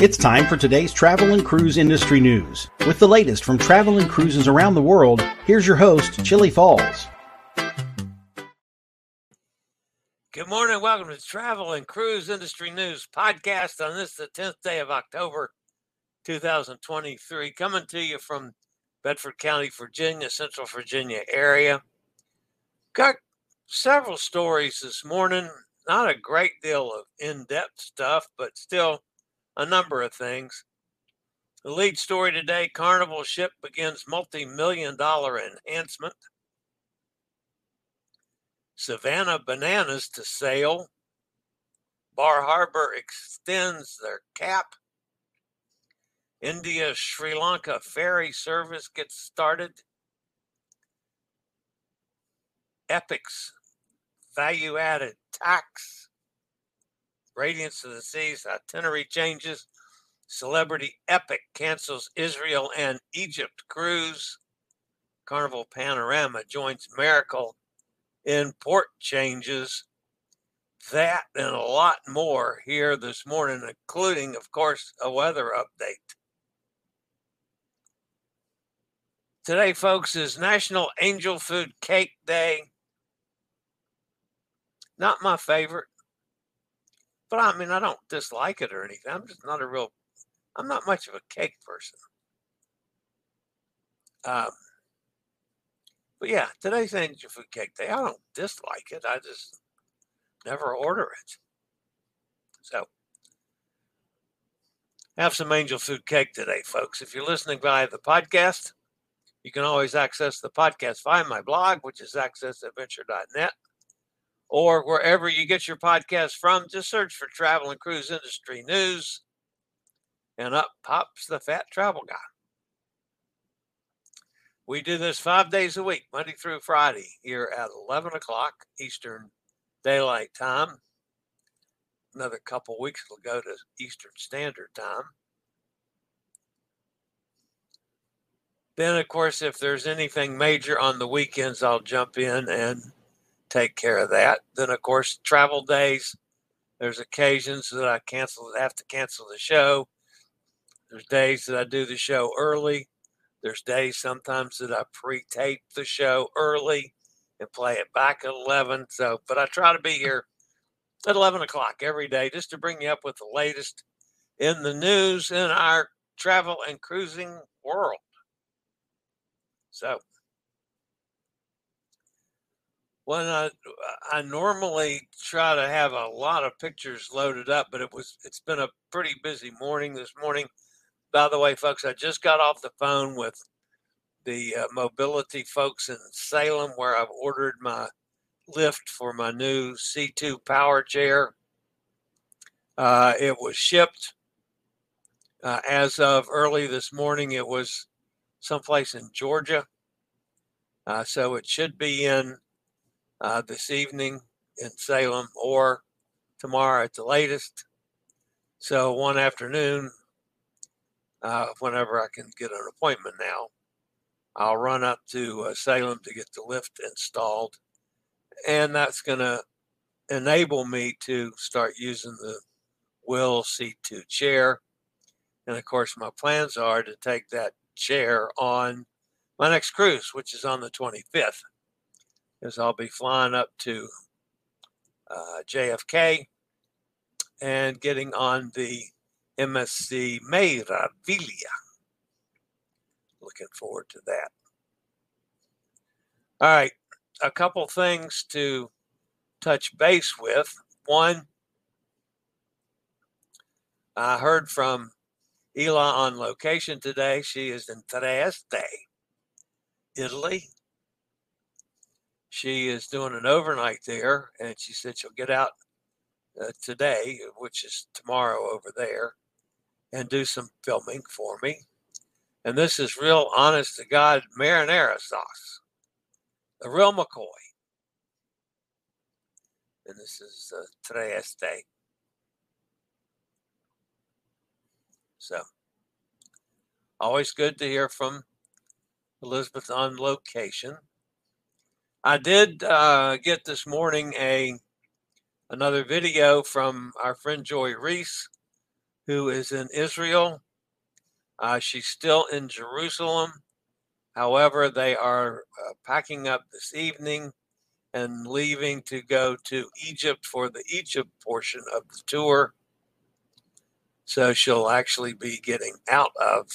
It's time for today's travel and cruise industry news. With the latest from travel and cruises around the world, here's your host, Chillie Falls. Good morning. Welcome to Travel and Cruise Industry News podcast on this, the 10th day of October 2023. Coming to you from Bedford County, Virginia, Central Virginia area. Got several stories this morning. Not a great deal of in depth stuff, but still a number of things. The lead story today Carnival ship begins multi million dollar enhancement. Savannah Bananas to sail. Bar Harbor extends their cap. India Sri Lanka ferry service gets started. Epic's value added tax. Radiance of the Seas itinerary changes. Celebrity Apex cancels Israel and Egypt cruise. Carnival Panorama joins Miracle in port changes. That and a lot more here this morning, including, of course, a weather update. Today, folks, is National Angel Food Cake Day. Not my favorite, but I mean, I don't dislike it or anything. I'm just not a real, I'm not much of a cake person. Um, but yeah, today's Angel Food Cake Day. I don't dislike it. I just never order it. So, have some angel food cake today, folks. If you're listening via the podcast, you can always access the podcast via my blog, which is accessadventure.net, or wherever you get your podcast from. Just search for Travel and Cruise Industry News, and up pops the Fat Travel Guy. We do this five days a week, Monday through Friday, here at 11 o'clock Eastern Daylight Time. Another couple weeks will go to Eastern Standard Time. Then, of course, if there's anything major on the weekends, I'll jump in and take care of that. Then, of course, travel days. There's occasions that I cancel, have to cancel the show. There's days that I do the show early. There's days sometimes that I pre-tape the show early and play it back at 11. So, but I try to be here at 11 o'clock every day just to bring you up with the latest in the news in our travel and cruising world. So, when I I normally try to have a lot of pictures loaded up, but it was it's been a pretty busy morning this morning. By the way, folks, I just got off the phone with the uh, mobility folks in Salem where I've ordered my lift for my new C2 power chair. Uh, it was shipped uh, as of early this morning. It was someplace in Georgia. Uh, so it should be in uh, this evening in Salem or tomorrow at the latest. So one afternoon, uh, whenever I can get an appointment now. I'll run up to uh, Salem to get the lift installed, and that's going to enable me to start using the Whill C2 chair. And of course, my plans are to take that chair on my next cruise, which is on the 25th, as I'll be flying up to uh, JFK and getting on the MSC Meraviglia. Looking forward to that. All right, a couple things to touch base with. One, I heard from Ela on location today. She is in Trieste, Italy. She is doing an overnight there, and she said she'll get out uh, today, which is tomorrow over there, and do some filming for me. And this is real honest to God marinara sauce, the real McCoy. And this is uh, Trieste. So, always good to hear from Elizabeth on location. I did uh, get this morning a another video from our friend Joy Reese, who is in Israel. Uh, she's still in Jerusalem. However, they are uh, packing up this evening and leaving to go to Egypt for the Egypt portion of the tour. So she'll actually be getting out of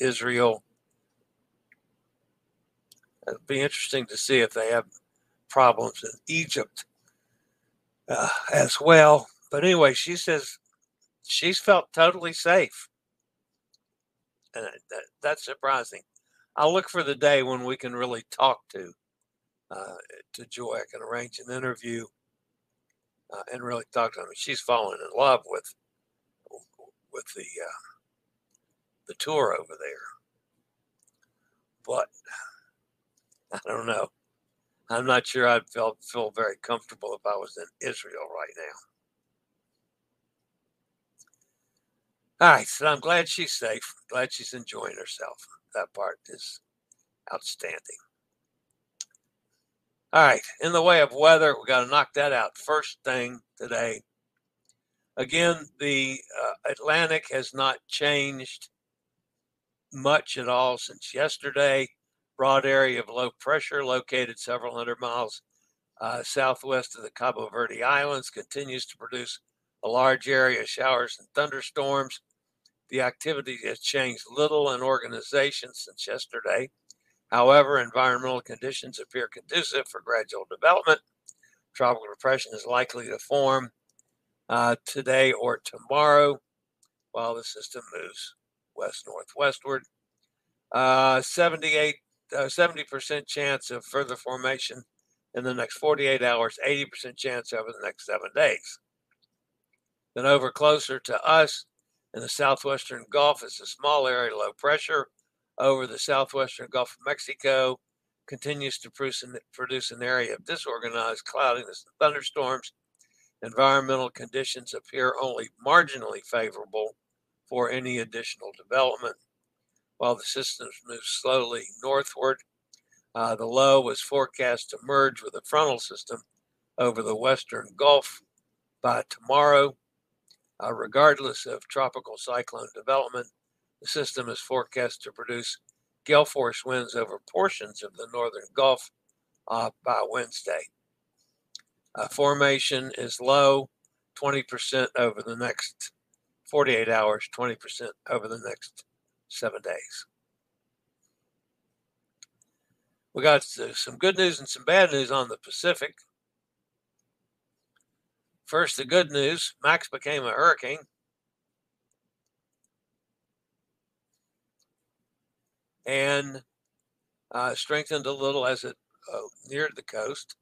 Israel. It'll be interesting to see if they have problems in Egypt uh, as well. But anyway, she says she's felt totally safe. And that, that's surprising. I'll look for the day when we can really talk to uh, to Joy. I can arrange an interview uh, and really talk to her. she's fallen in love with with the uh, the tour over there, but I don't know. I'm not sure I'd feel feel very comfortable if I was in Israel right now. All right, so I'm glad she's safe. Glad she's enjoying herself. That part is outstanding. All right, in the way of weather, we got to knock that out first thing today. Again, the uh, Atlantic has not changed much at all since yesterday broad area of low pressure located several hundred miles uh, southwest of the Cabo Verde Islands continues to produce a large area of showers and thunderstorms. The activity has changed little in organization since yesterday. However, environmental conditions appear conducive for gradual development. Tropical depression is likely to form uh, today or tomorrow while the system moves west northwestward. Uh, 78 uh, 70% chance of further formation in the next 48 hours, 80% chance over the next seven days. Then over closer to us in the southwestern Gulf is a small area low pressure over the southwestern Gulf of Mexico continues to produce an area of disorganized cloudiness and thunderstorms. Environmental conditions appear only marginally favorable for any additional development while the systems move slowly northward. Uh, the low was forecast to merge with the frontal system over the western Gulf by tomorrow. Uh, regardless of tropical cyclone development, the system is forecast to produce gale force winds over portions of the northern Gulf uh, by Wednesday. Uh, formation is low, 20% over the next 48 hours, 20% over the next seven days. We got some good news and some bad news on the Pacific. First, the good news Max became a hurricane. And uh, strengthened a little as it uh, neared the coast,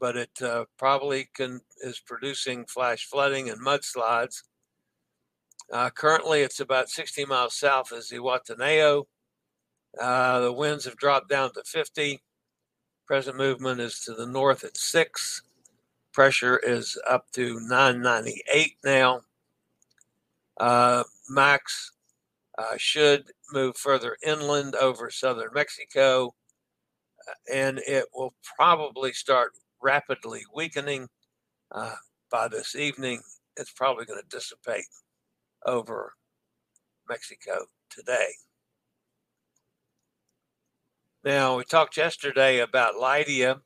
but it uh, probably can is producing flash flooding and mudslides uh, currently, it's about 60 miles south of Zihuatanejo. Uh, the winds have dropped down to 50. Present movement is to the north at 6. Pressure is up to 998 now. Uh, max uh, should move further inland over southern Mexico, uh, and it will probably start rapidly weakening uh, by this evening. It's probably going to dissipate over Mexico today. Now, we talked yesterday about Lidia.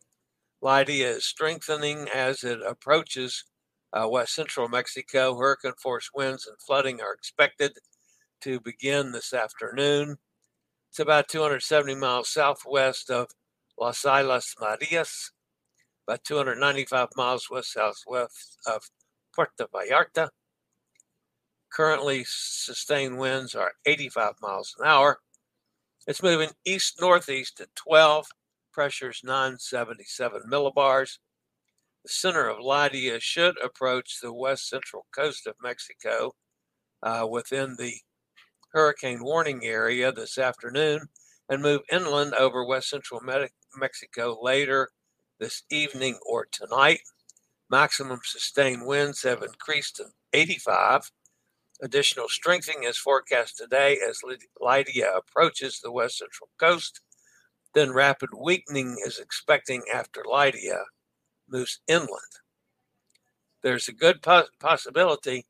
Lidia is strengthening as it approaches uh, west central Mexico. Hurricane force winds and flooding are expected to begin this afternoon. It's about 270 miles southwest of Las Islas Marias, about 295 miles west southwest of Puerto Vallarta. Currently, sustained winds are 85 miles an hour. It's moving east northeast at 12, pressures 977 millibars. The center of Lidia should approach the west central coast of Mexico uh, within the hurricane warning area this afternoon and move inland over west central Mexico later this evening or tonight. Maximum sustained winds have increased to 85 Additional strengthening is forecast today as Lidia approaches the west central coast. Then rapid weakening is expecting after Lidia moves inland. There's a good possibility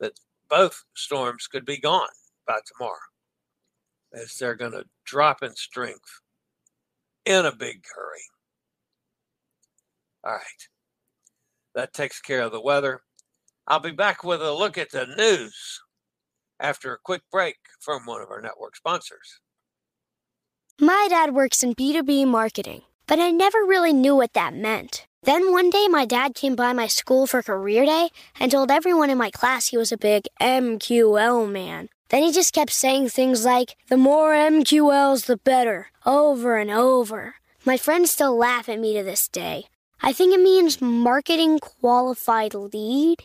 that both storms could be gone by tomorrow as they're going to drop in strength in a big hurry. All right. That takes care of the weather. I'll be back with a look at the news after a quick break from one of our network sponsors. My dad works in B2B marketing, but I never really knew what that meant. Then one day, my dad came by my school for career day and told everyone in my class he was a big MQL man. Then he just kept saying things like, the more MQLs, the better, over and over. My friends still laugh at me to this day. I think it means marketing qualified lead.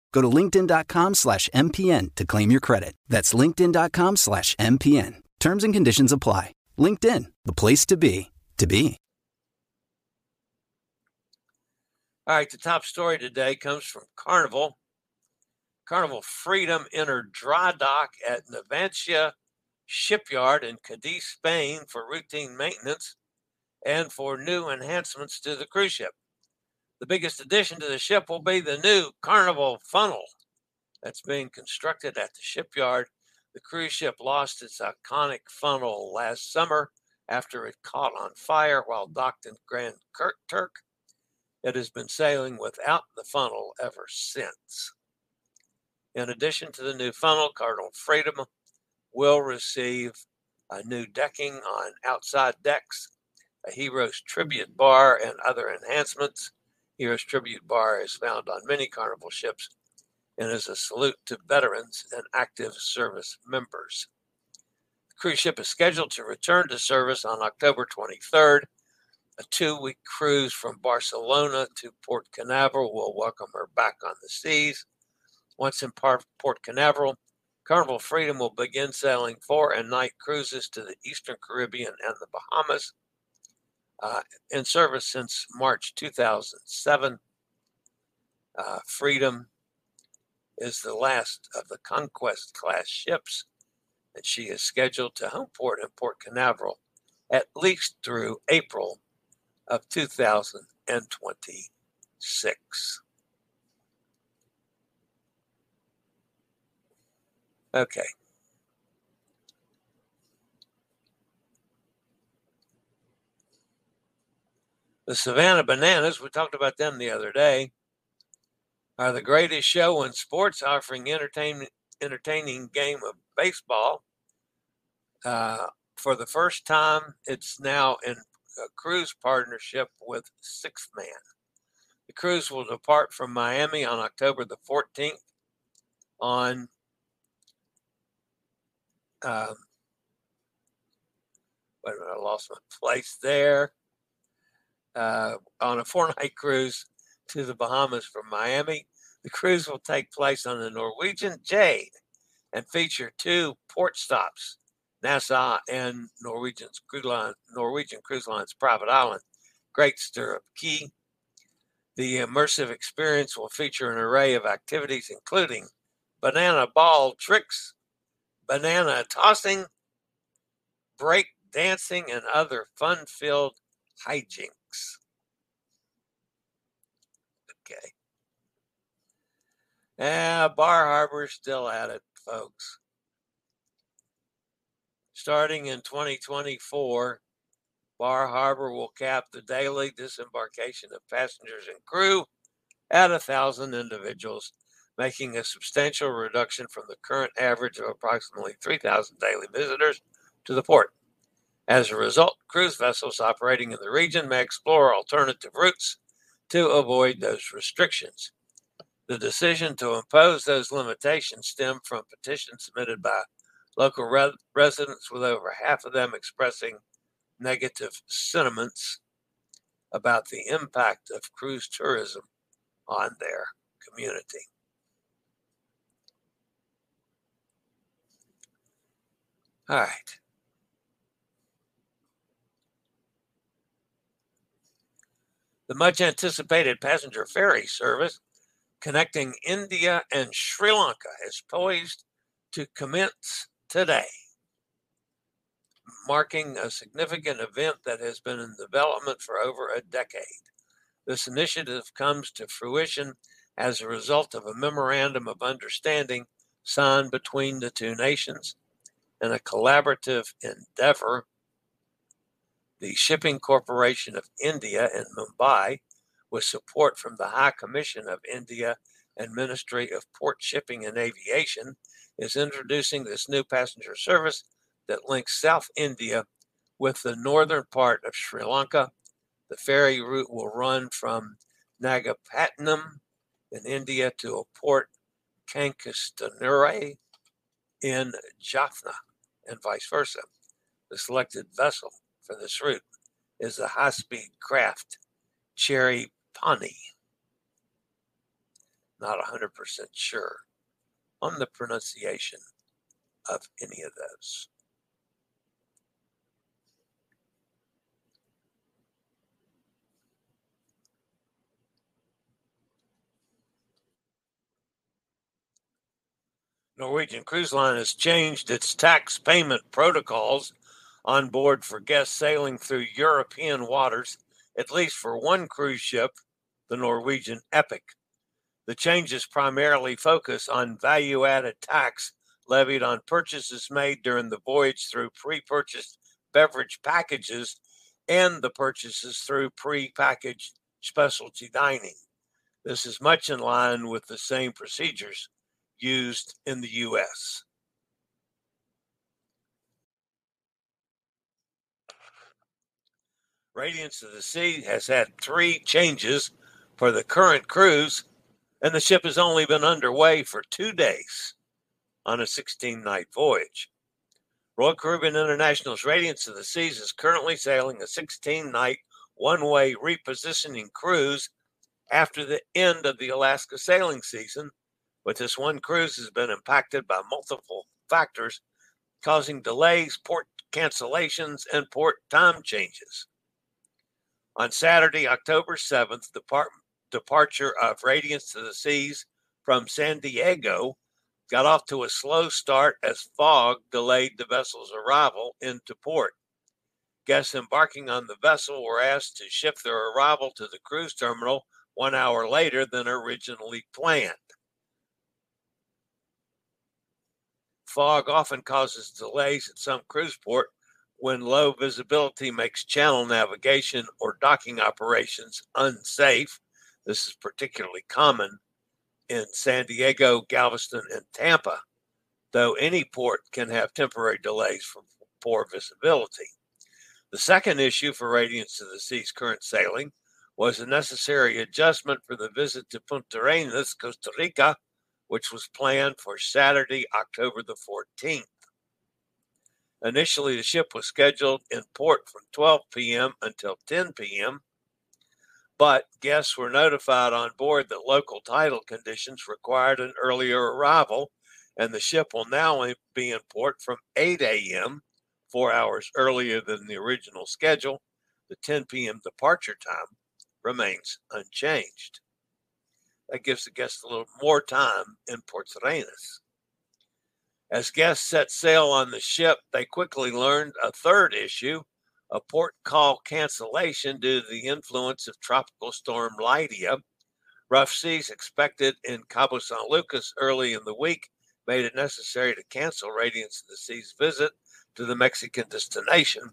Go to linkedin.com slash MPN to claim your credit. That's linkedin.com slash MPN. Terms and conditions apply. LinkedIn, the place to be, to be. All right, the top story today comes from Carnival. Carnival Freedom entered dry dock at Navantia Shipyard in Cadiz, Spain for routine maintenance and for new enhancements to the cruise ship. The biggest addition to the ship will be the new Carnival funnel that's being constructed at the shipyard. The cruise ship lost its iconic funnel last summer after it caught on fire while docked in Grand Turk. It has been sailing without the funnel ever since. In addition to the new funnel, Carnival Freedom will receive a new decking on outside decks, a hero's tribute bar, and other enhancements. Heroes Tribute Bar is found on many Carnival ships and is a salute to veterans and active service members. The cruise ship is scheduled to return to service on October 23rd. A two week cruise from Barcelona to Port Canaveral will welcome her back on the seas. Once in Port Canaveral, Carnival Freedom will begin sailing four and night cruises to the Eastern Caribbean and the Bahamas uh, in service since March 2007. Uh, Freedom is the last of the Conquest class ships, and she is scheduled to home port in Port Canaveral at least through April of 2026. Okay. The Savannah Bananas, we talked about them the other day, are the greatest show in sports, offering entertainment, entertaining game of baseball. Uh, for the first time, it's now in a cruise partnership with Sixth Man. The cruise will depart from Miami on October the 14th on um, wait a minute, I lost my place there. Uh, on a four night cruise to the Bahamas from Miami. The cruise will take place on the Norwegian Jade and feature two port stops, Nassau and Norwegian's cruise line, Norwegian Cruise Line's private island, Great Stirrup Cay. The immersive experience will feature an array of activities, including banana ball tricks, banana tossing, break dancing, and other fun filled hijinks. Okay. Yeah, Bar Harbor's still at it, folks. Starting in 2024, Bar Harbor will cap the daily disembarkation of passengers and crew at a thousand individuals, making a substantial reduction from the current average of approximately 3,000 daily visitors to the port. As a result, cruise vessels operating in the region may explore alternative routes to avoid those restrictions. The decision to impose those limitations stemmed from petitions submitted by local re- residents, with over half of them expressing negative sentiments about the impact of cruise tourism on their community. All right. The much anticipated passenger ferry service connecting India and Sri Lanka is poised to commence today, marking a significant event that has been in development for over a decade. This initiative comes to fruition as a result of a memorandum of understanding signed between the two nations and a collaborative endeavor the Shipping Corporation of India in Mumbai, with support from the High Commission of India and Ministry of Port Shipping and Aviation, is introducing this new passenger service that links South India with the northern part of Sri Lanka. The ferry route will run from Nagapattinam in India to a port Kankesanthurai in Jaffna and vice versa. The selected vessel for this route is the high speed craft Cherry Pawnee. Not 100% sure on the pronunciation of any of those. Norwegian Cruise Line has changed its tax payment protocols on board for guests sailing through European waters, at least for one cruise ship, the Norwegian Epic. The changes primarily focus on value added tax levied on purchases made during the voyage through pre purchased beverage packages and the purchases through pre packaged specialty dining. This is much in line with the same procedures used in the U.S. Radiance of the Sea has had three changes for the current cruise, and the ship has only been underway for two days on a 16 night voyage. Royal Caribbean International's Radiance of the Seas is currently sailing a 16 night one way repositioning cruise after the end of the Alaska sailing season, but this one cruise has been impacted by multiple factors, causing delays, port cancellations, and port time changes. On Saturday, October 7th, the depart- departure of Radiance to the Seas from San Diego got off to a slow start as fog delayed the vessel's arrival into port. Guests embarking on the vessel were asked to shift their arrival to the cruise terminal one hour later than originally planned. Fog often causes delays at some cruise port when low visibility makes channel navigation or docking operations unsafe. This is particularly common in San Diego, Galveston, and Tampa, though any port can have temporary delays from poor visibility. The second issue for Radiance to the Sea's current sailing was a necessary adjustment for the visit to Punta Arenas, Costa Rica, which was planned for Saturday, October the 14th. Initially, the ship was scheduled in port from 12 p.m. until 10 p.m., but guests were notified on board that local tidal conditions required an earlier arrival, and the ship will now be in port from 8 a.m., four hours earlier than the original schedule. The 10 p.m. departure time remains unchanged. That gives the guests a little more time in Port Serenas. As guests set sail on the ship, they quickly learned a third issue a port call cancellation due to the influence of Tropical Storm Lidia. Rough seas expected in Cabo San Lucas early in the week made it necessary to cancel Radiance of the Seas visit to the Mexican destination,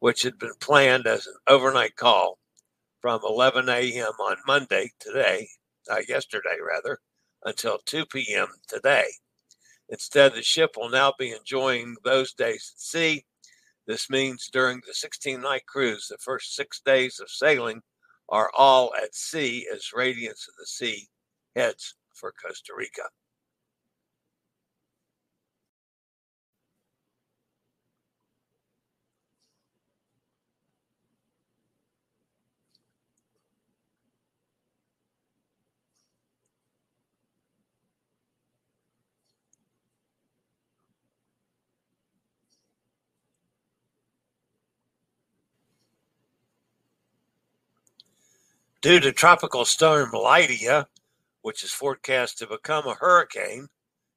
which had been planned as an overnight call from 11 a.m. on Monday today, uh, yesterday rather, until 2 p.m. today. Instead, the ship will now be enjoying those days at sea. This means during the 16 night cruise, the first six days of sailing are all at sea as Radiance of the Sea heads for Costa Rica. Due to Tropical Storm Lidia, which is forecast to become a hurricane,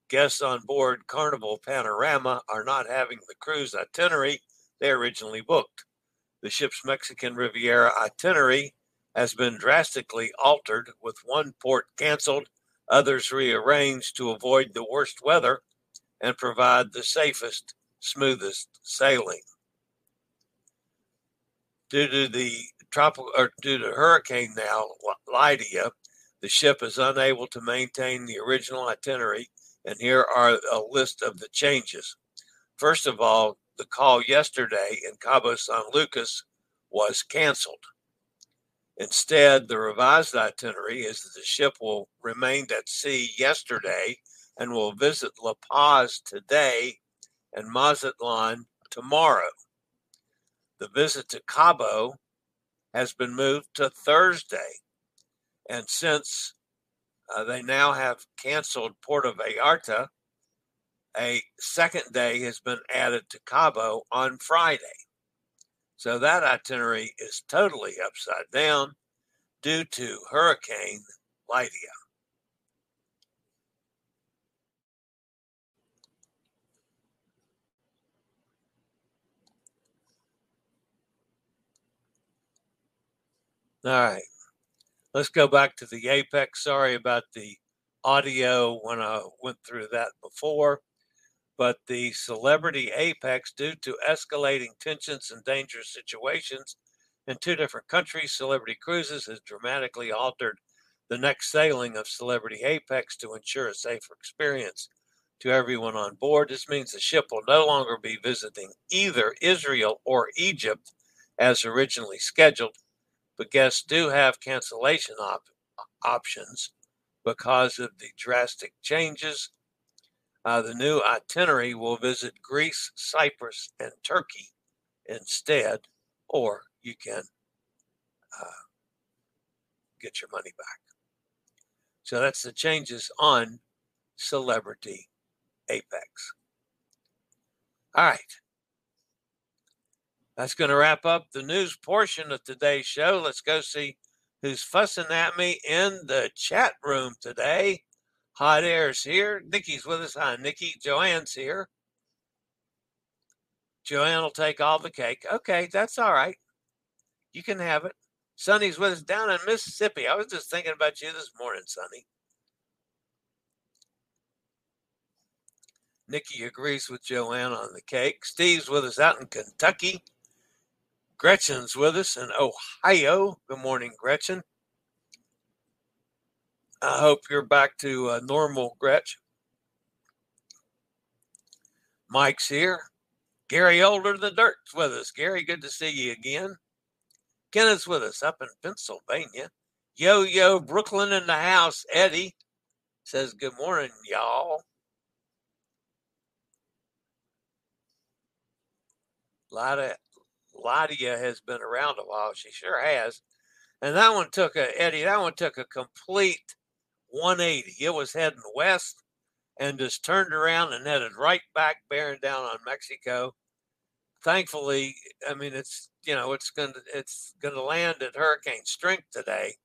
guests on board Carnival Panorama are not having the cruise itinerary they originally booked. The ship's Mexican Riviera itinerary has been drastically altered, with one port canceled, others rearranged to avoid the worst weather and provide the safest, smoothest sailing. Due to the tropical or due to hurricane now Lidia, the ship is unable to maintain the original itinerary, and here are a list of the changes. First of all, the call yesterday in Cabo San Lucas was canceled. Instead, the revised itinerary is that the ship will remain at sea yesterday and will visit La Paz today and Mazatlan tomorrow. The visit to Cabo has been moved to Thursday. And since uh, they now have canceled Puerto Vallarta, a second day has been added to Cabo on Friday. So that itinerary is totally upside down due to Hurricane Lidia. All right. Let's go back to the Apex. Sorry about the audio when I went through that before. But the Celebrity Apex, due to escalating tensions and dangerous situations in two different countries, Celebrity Cruises has dramatically altered the next sailing of Celebrity Apex to ensure a safer experience to everyone on board. This means the ship will no longer be visiting either Israel or Egypt as originally scheduled but guests do have cancellation op- options because of the drastic changes. Uh, the new itinerary will visit Greece, Cyprus, and Turkey instead, or you can uh, get your money back. So that's the changes on Celebrity Apex. All right. That's going to wrap up the news portion of today's show. Let's go see who's fussing at me in the chat room today. Hot Air's here. Nikki's with us. Hi, Nikki. Joanne's here. Joanne will take all the cake. Okay, that's all right. You can have it. Sonny's with us down in Mississippi. I was just thinking about you this morning, Sonny. Nikki agrees with Joanne on the cake. Steve's with us out in Kentucky. Gretchen's with us in Ohio. Good morning, Gretchen. I hope you're back to uh, normal, Gretchen. Mike's here. Gary Older the Dirt's with us. Gary, good to see you again. Kenneth's with us up in Pennsylvania. Yo, yo, Brooklyn in the house. Eddie says, Good morning, y'all. Lidia, Lidia has been around a while. She sure has. And that one took a, Eddie, that one took a complete 180. It was heading west and just turned around and headed right back bearing down on Mexico. Thankfully, I mean it's you know it's to it's to land at hurricane strength today,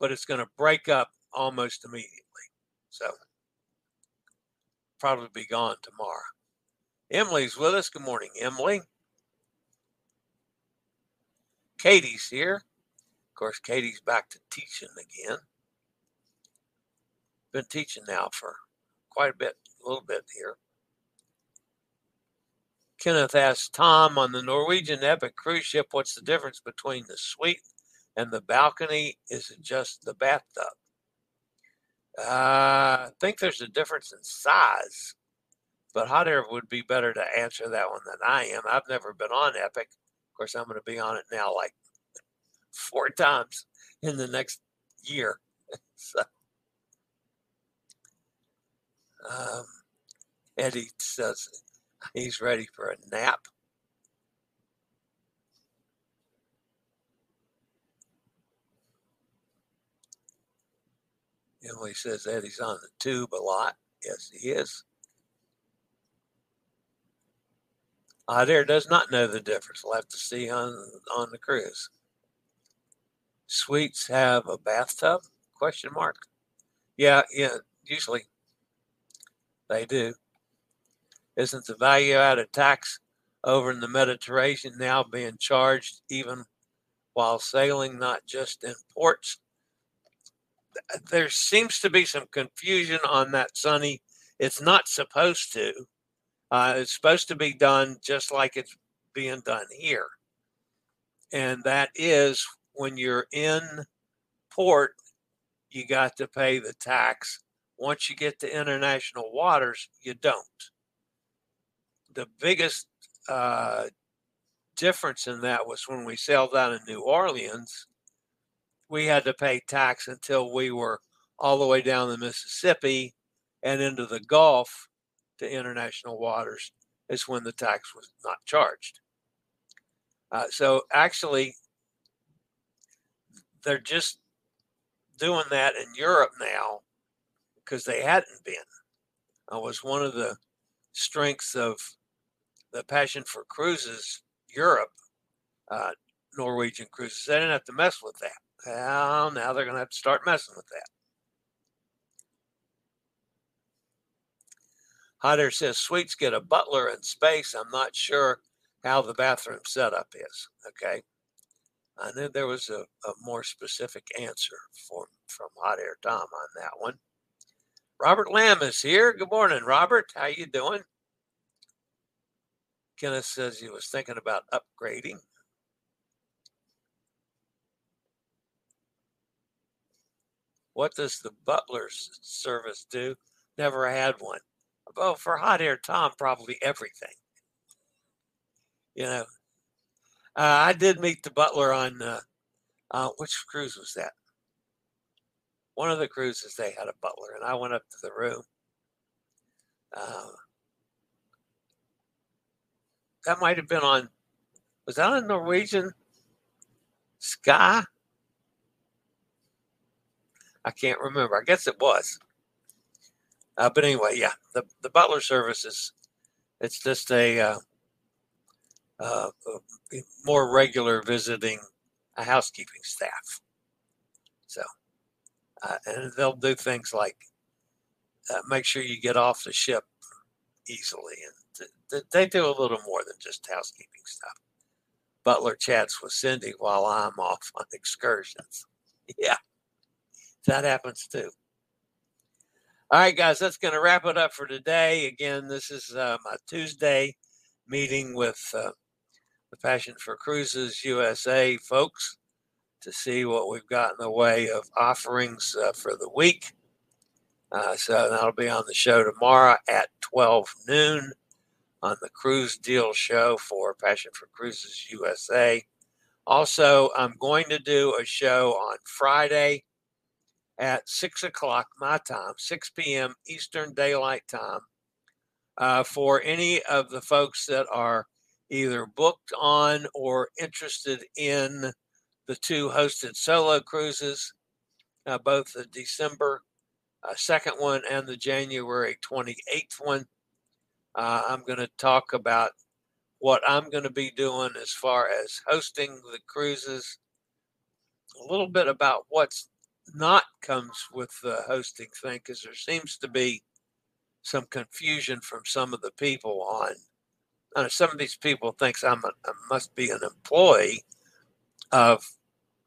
but it's to break up almost immediately. So probably be gone tomorrow. Emily's with us. Good morning, Emily. Katie's here. Of course, Katie's back to teaching again. Been teaching now for quite a bit, a little bit here. Kenneth asked Tom on the Norwegian Epic cruise ship, what's the difference between the suite and the balcony? Is it just the bathtub? Uh, I think there's a difference in size, but hot air would be better to answer that one than I am. I've never been on Epic. Course, I'm going to be on it now like four times in the next year. so, um, Eddie says he's ready for a nap. Emily says Eddie's on the tube a lot. Yes, he is. Hot air does not know the difference. We'll have to see on on the cruise. Suites have a bathtub? Question mark. Yeah, yeah. Usually they do. Isn't the value added tax over in the Mediterranean now being charged even while sailing, not just in ports? there seems to be some confusion on that, Sonny. It's not supposed to. Uh, it's supposed to be done just like it's being done here. And that is when you're in port, you got to pay the tax. Once you get to international waters, you don't. The biggest uh, difference in that was when we sailed out of New Orleans we had to pay tax until we were all the way down the Mississippi and into the Gulf to international waters is when the tax was not charged. Uh, so actually, they're just doing that in Europe now because they hadn't been. Uh, was one of the strengths of the passion for cruises Europe, uh, Norwegian cruises. They didn't have to mess with that. Well, now they're going to have to start messing with that. Hunter says suites get a butler in space. I'm not sure how the bathroom setup is. Okay. I knew there was a, a more specific answer for, from Hot Air Tom on that one. Robert Lamb is here. Good morning, Robert. How you doing? Kenneth says he was thinking about upgrading. What does the butler's service do? Never had one. Well, for hot air Tom, probably everything. You know, uh, I did meet the butler on uh, uh, which cruise was that? One of the cruises they had a butler, and I went up to the room. Uh, that might have been on. Was that on Norwegian Sky? I can't remember. I guess it was. Uh, but anyway, yeah, the, the butler service is it's just a uh, uh, more regular visiting a housekeeping staff. So, uh, and they'll do things like uh, make sure you get off the ship easily, and th- they do a little more than just housekeeping stuff. Butler chats with Cindy while I'm off on excursions. Yeah that happens too. All right, guys, that's going to wrap it up for today. Again, this is uh, my Tuesday meeting with uh, the Passion for Cruises USA folks to see what we've got in the way of offerings uh, for the week. Uh, so that'll be on the show tomorrow at 12 noon on the Cruise Deal Show for Passion for Cruises USA. Also, I'm going to do a show on Friday at 6 o'clock my time, 6 p.m. Eastern Daylight Time, uh, for any of the folks that are either booked on or interested in the two hosted solo cruises, uh, both the December uh, 2nd one and the January 28th one. Uh, I'm going to talk about what I'm going to be doing as far as hosting the cruises, a little bit about what's not comes with the hosting thing, because there seems to be some confusion from some of the people on. Uh, some of these people thinks I'm a, I must be an employee of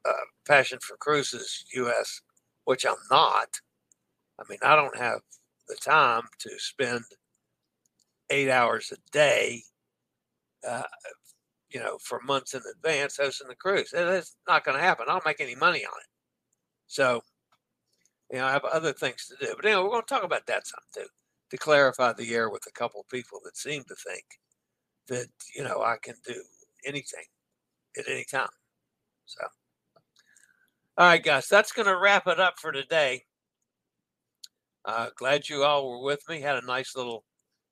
uh, Passion for Cruises US, which I'm not. I mean, I don't have the time to spend eight hours a day, uh, you know, for months in advance hosting the cruise. That's not going to happen. I don't make any money on it. So, you know, I have other things to do. But anyway, we're going to talk about that some too, to clarify the air with a couple of people that seem to think that, you know, I can do anything at any time. So, all right, guys, that's going to wrap it up for today. Uh, glad you all were with me. Had a nice little,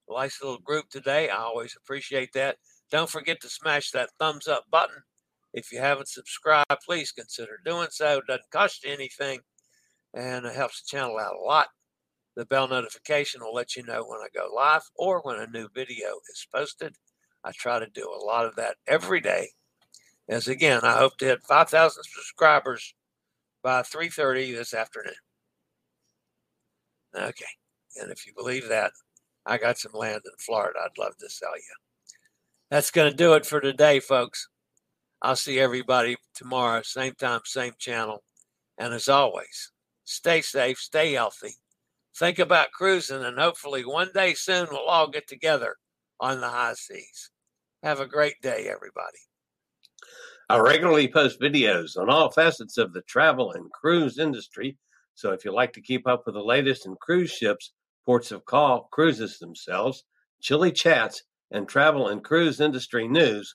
nice little group today. I always appreciate that. Don't forget to smash that thumbs up button. If you haven't subscribed, please consider doing so. It doesn't cost you anything, and it helps the channel out a lot. The bell notification will let you know when I go live or when a new video is posted. I try to do a lot of that every day. As again, I hope to hit 5,000 subscribers by 3:30 this afternoon. Okay. And if you believe that, I got some land in Florida I'd love to sell you. That's going to do it for today, folks. I'll see everybody tomorrow, same time, same channel. And as always, stay safe, stay healthy. Think about cruising, and hopefully one day soon we'll all get together on the high seas. Have a great day, everybody. I regularly post videos on all facets of the travel and cruise industry so if you like to keep up with the latest in cruise ships, ports of call, cruises themselves, Chillie chats, and travel and cruise industry news,